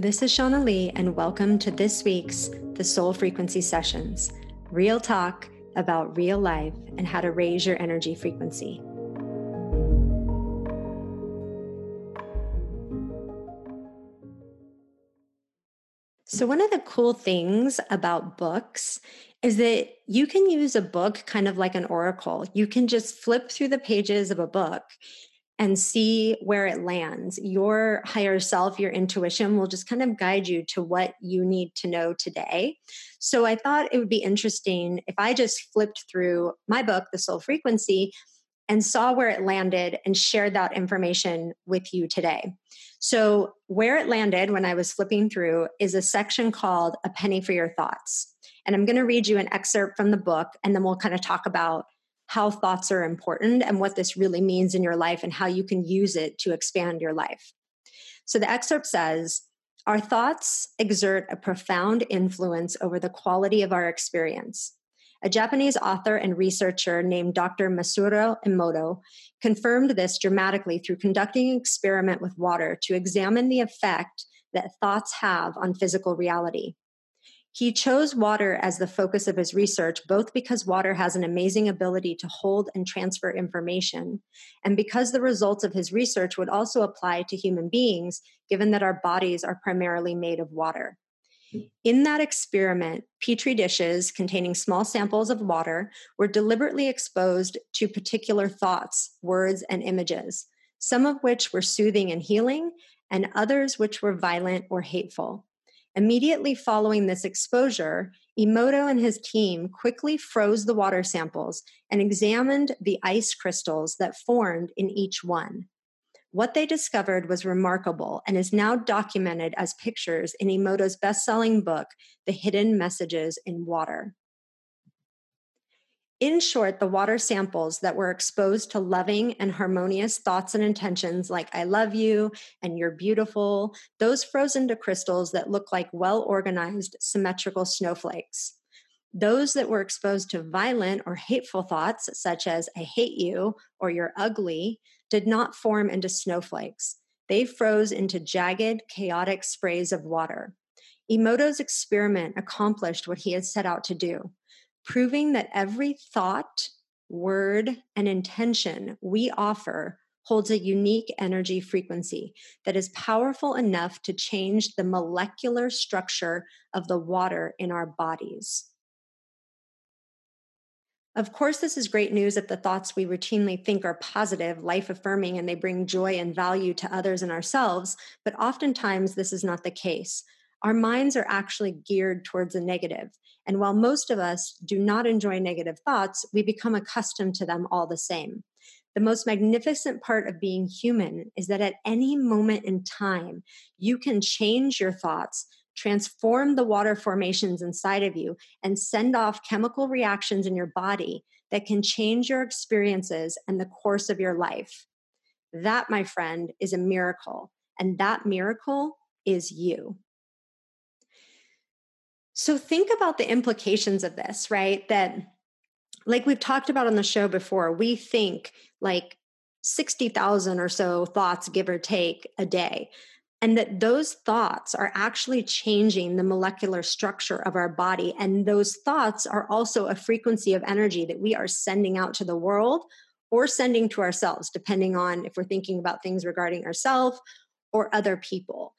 This is Shauna Lee, and welcome to this week's The Soul Frequency Sessions real talk about real life and how to raise your energy frequency. So, one of the cool things about books is that you can use a book kind of like an oracle. You can just flip through the pages of a book and see where it lands. Your higher self, your intuition will just kind of guide you to what you need to know today. So I thought it would be interesting if I just flipped through my book, The Soul Frequency, and saw where it landed and shared that information with you today. So, where it landed when I was flipping through is a section called A Penny for Your Thoughts. And I'm going to read you an excerpt from the book, and then we'll kind of talk about how thoughts are important and what this really means in your life and how you can use it to expand your life. So the excerpt says, Our thoughts exert a profound influence over the quality of our experience. A Japanese author and researcher named Dr. Masaru Emoto confirmed this dramatically through conducting an experiment with water to examine the effect that thoughts have on physical reality. He chose water as the focus of his research, both because water has an amazing ability to hold and transfer information, and because the results of his research would also apply to human beings, given that our bodies are primarily made of water. In that experiment, petri dishes containing small samples of water were deliberately exposed to particular thoughts, words, and images, some of which were soothing and healing, and others which were violent or hateful. Immediately following this exposure, Emoto and his team quickly froze the water samples and examined the ice crystals that formed in each one. What they discovered was remarkable and is now documented as pictures in Emoto's best selling book, The Hidden Messages in Water. In short, the water samples that were exposed to loving and harmonious thoughts and intentions like I love you and you're beautiful, those frozen to crystals that look like well organized, symmetrical snowflakes. Those that were exposed to violent or hateful thoughts, such as I hate you or you're ugly, did not form into snowflakes. They froze into jagged, chaotic sprays of water. Emoto's experiment accomplished what he had set out to do proving that every thought, word, and intention we offer holds a unique energy frequency that is powerful enough to change the molecular structure of the water in our bodies. Of course, this is great news if the thoughts we routinely think are positive, life affirming, and they bring joy and value to others and ourselves. But oftentimes, this is not the case. Our minds are actually geared towards a negative, and while most of us do not enjoy negative thoughts, we become accustomed to them all the same. The most magnificent part of being human is that at any moment in time, you can change your thoughts, transform the water formations inside of you, and send off chemical reactions in your body that can change your experiences and the course of your life. That, my friend, is a miracle. And that miracle is you. So think about the implications of this, right? That, like we've talked about on the show before, we think like 60,000 or so thoughts, give or take, a day. And that those thoughts are actually changing the molecular structure of our body. And those thoughts are also a frequency of energy that we are sending out to the world or sending to ourselves, depending on if we're thinking about things regarding ourselves or other people.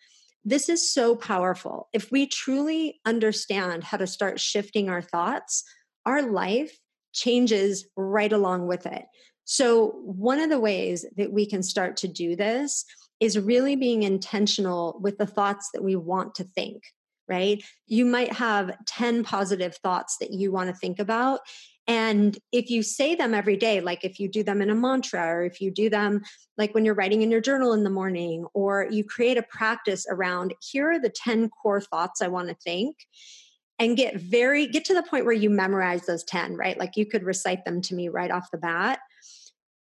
This is so powerful. If we truly understand how to start shifting our thoughts, our life changes right along with it. So, one of the ways that we can start to do this is really being intentional with the thoughts that we want to think, right? You might have 10 positive thoughts that you want to think about, and if you say them every day, like if you do them in a mantra, or if you do them like when you're writing in your journal in the morning, or you create a practice around here are the 10 core thoughts I want to think, and get very, get to the point where you memorize those 10, right? Like you could recite them to me right off the bat.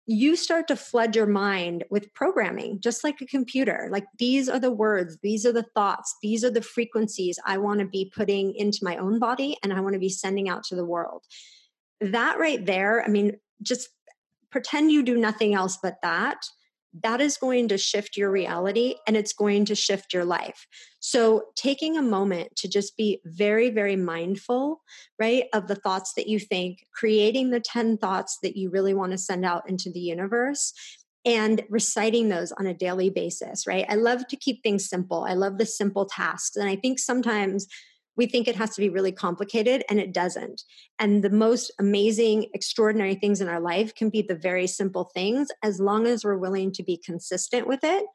You start to flood your mind with programming, just like a computer. Like these are the words, these are the thoughts, these are the frequencies I want to be putting into my own body and I want to be sending out to the world that right there, I mean, just pretend you do nothing else but that. that is going to shift your reality and it's going to shift your life. So, taking a moment to just be very, very mindful, right, of the thoughts that you think, creating the 10 thoughts that you really want to send out into the universe, and reciting those on a daily basis, right? I love to keep things simple. I love the simple tasks. And I think sometimes we think it has to be really complicated and it doesn't. And the most amazing, extraordinary things in our life can be the very simple things as long as we're willing to be consistent with it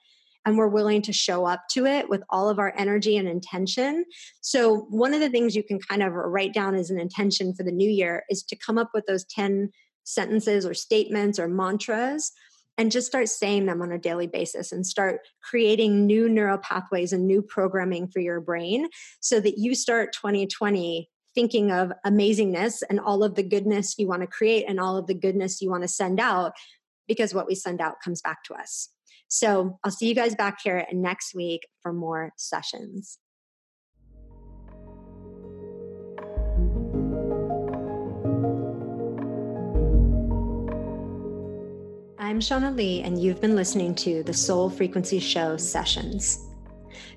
and we're willing to show up to it with all of our energy and intention. So, one of the things you can kind of write down as an intention for the new year is to come up with those 10 sentences or statements or mantras and just start saying them on a daily basis and start creating new neural pathways and new programming for your brain so that you start 2020 thinking of amazingness and all of the goodness you want to create and all of the goodness you want to send out because what we send out comes back to us. So I'll see you guys back here next week for more sessions. I'm Shauna Lee, and you've been listening to the Soul Frequency Show sessions.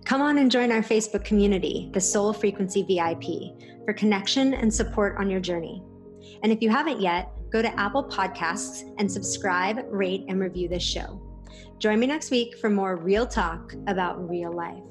Come on and join our Facebook community, the Soul Frequency VIP, for connection and support on your journey. And if you haven't yet, go to Apple Podcasts and subscribe, rate, and review this show. Join me next week for more real talk about real life.